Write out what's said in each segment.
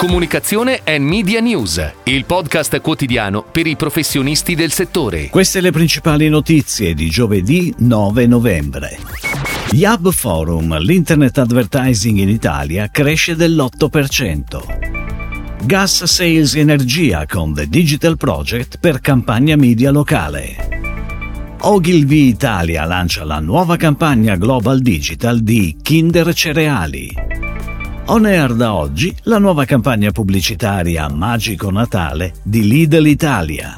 Comunicazione e Media News, il podcast quotidiano per i professionisti del settore. Queste le principali notizie di giovedì 9 novembre. Hub Forum, l'internet advertising in Italia, cresce dell'8%. Gas Sales Energia con The Digital Project per campagna media locale. Ogilvy Italia lancia la nuova campagna Global Digital di Kinder Cereali. On air da oggi la nuova campagna pubblicitaria Magico Natale di Lidl Italia.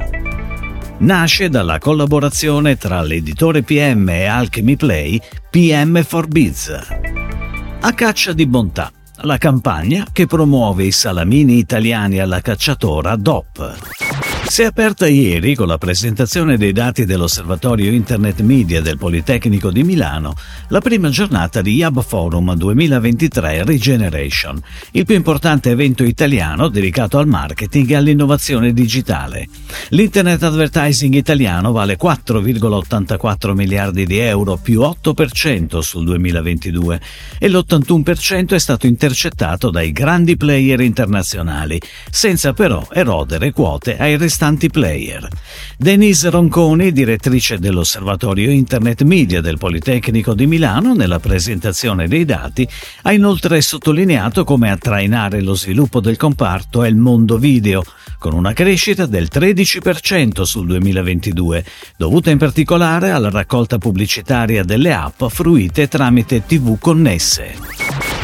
Nasce dalla collaborazione tra l'editore PM e Alchemy Play PM for Biz. A caccia di bontà, la campagna che promuove i salamini italiani alla cacciatora DOP. Si è aperta ieri con la presentazione dei dati dell'Osservatorio Internet Media del Politecnico di Milano la prima giornata di Hub Forum 2023 Regeneration, il più importante evento italiano dedicato al marketing e all'innovazione digitale. L'internet advertising italiano vale 4,84 miliardi di euro più 8% sul 2022 e l'81% è stato intercettato dai grandi player internazionali, senza però erodere quote ai restanti restanti player. Denise Ronconi, direttrice dell'Osservatorio Internet Media del Politecnico di Milano, nella presentazione dei dati, ha inoltre sottolineato come a trainare lo sviluppo del comparto è il mondo video, con una crescita del 13% sul 2022, dovuta in particolare alla raccolta pubblicitaria delle app fruite tramite TV connesse.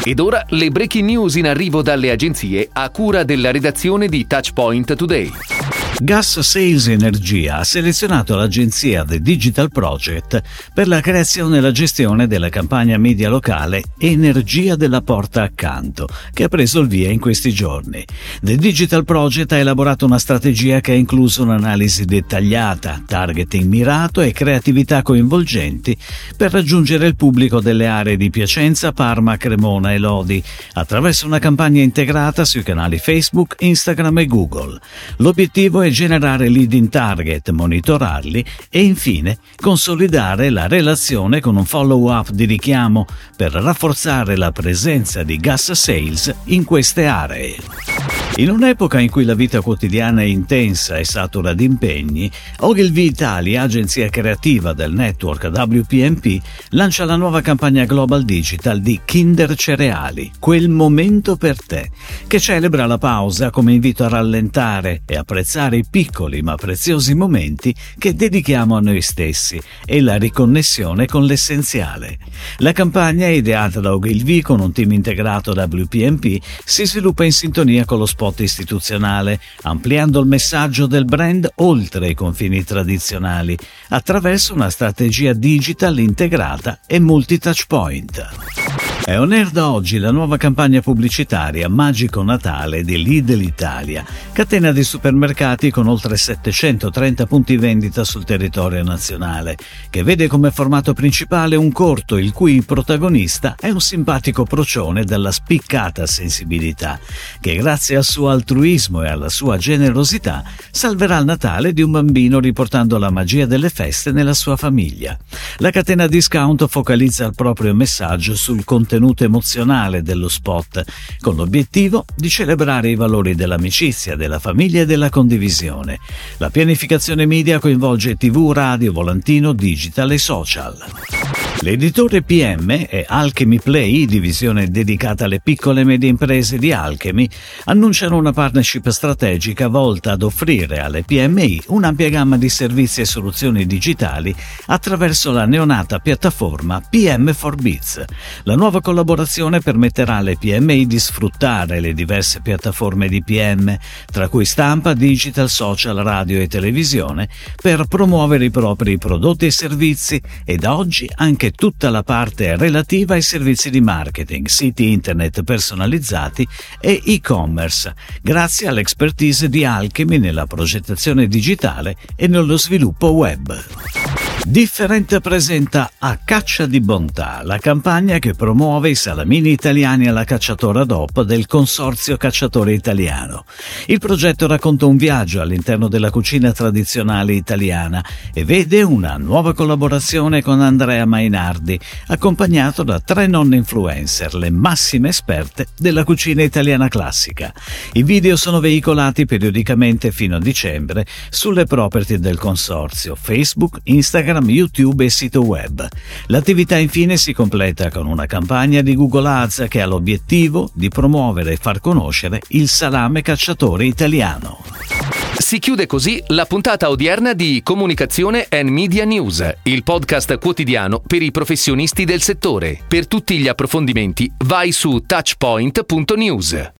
Ed ora le breaking news in arrivo dalle agenzie a cura della redazione di Touchpoint Today. Gas Sales Energia ha selezionato l'agenzia The Digital Project per la creazione e la gestione della campagna media locale Energia della Porta Accanto, che ha preso il via in questi giorni. The Digital Project ha elaborato una strategia che ha incluso un'analisi dettagliata, targeting mirato e creatività coinvolgenti per raggiungere il pubblico delle aree di Piacenza, Parma, Cremona e Lodi, attraverso una campagna integrata sui canali Facebook, Instagram e Google. L'obiettivo è generare lead in target, monitorarli e infine consolidare la relazione con un follow-up di richiamo per rafforzare la presenza di gas sales in queste aree. In un'epoca in cui la vita quotidiana è intensa e satura di impegni, Ogilvy Italia, agenzia creativa del network WPMP, lancia la nuova campagna Global Digital di Kinder Cereali, quel momento per te, che celebra la pausa come invito a rallentare e apprezzare i piccoli ma preziosi momenti che dedichiamo a noi stessi e la riconnessione con l'essenziale. La campagna, ideata da Ogilvy con un team integrato WPMP, si sviluppa in sintonia con lo sport spot istituzionale, ampliando il messaggio del brand oltre i confini tradizionali, attraverso una strategia digital integrata e multi-touchpoint. È on air da oggi la nuova campagna pubblicitaria Magico Natale di Lidl Italia, catena di supermercati con oltre 730 punti vendita sul territorio nazionale, che vede come formato principale un corto il cui protagonista è un simpatico procione dalla spiccata sensibilità, che grazie al suo altruismo e alla sua generosità salverà il Natale di un bambino riportando la magia delle feste nella sua famiglia. La catena discount focalizza il proprio messaggio sul contenuto contenuto emozionale dello spot, con l'obiettivo di celebrare i valori dell'amicizia, della famiglia e della condivisione. La pianificazione media coinvolge TV, radio, volantino, digital e social. L'editore PM e Alchemy Play, divisione dedicata alle piccole e medie imprese di Alchemy, annunciano una partnership strategica volta ad offrire alle PMI un'ampia gamma di servizi e soluzioni digitali attraverso la neonata piattaforma PM for Biz. La nuova collaborazione permetterà alle PMI di sfruttare le diverse piattaforme di PM, tra cui stampa, digital, social, radio e televisione, per promuovere i propri prodotti e servizi e da oggi anche tutta la parte relativa ai servizi di marketing, siti internet personalizzati e e-commerce, grazie all'expertise di Alchemy nella progettazione digitale e nello sviluppo web. Differente presenta A Caccia di Bontà, la campagna che promuove i salamini italiani alla cacciatora DOP del Consorzio Cacciatore Italiano. Il progetto racconta un viaggio all'interno della cucina tradizionale italiana e vede una nuova collaborazione con Andrea Mainardi, accompagnato da tre nonne influencer, le massime esperte della cucina italiana classica. I video sono veicolati periodicamente fino a dicembre sulle property del consorzio Facebook, Instagram, Instagram, YouTube e sito web. L'attività infine si completa con una campagna di Google Ads che ha l'obiettivo di promuovere e far conoscere il salame cacciatore italiano. Si chiude così la puntata odierna di Comunicazione and Media News, il podcast quotidiano per i professionisti del settore. Per tutti gli approfondimenti vai su touchpoint.news.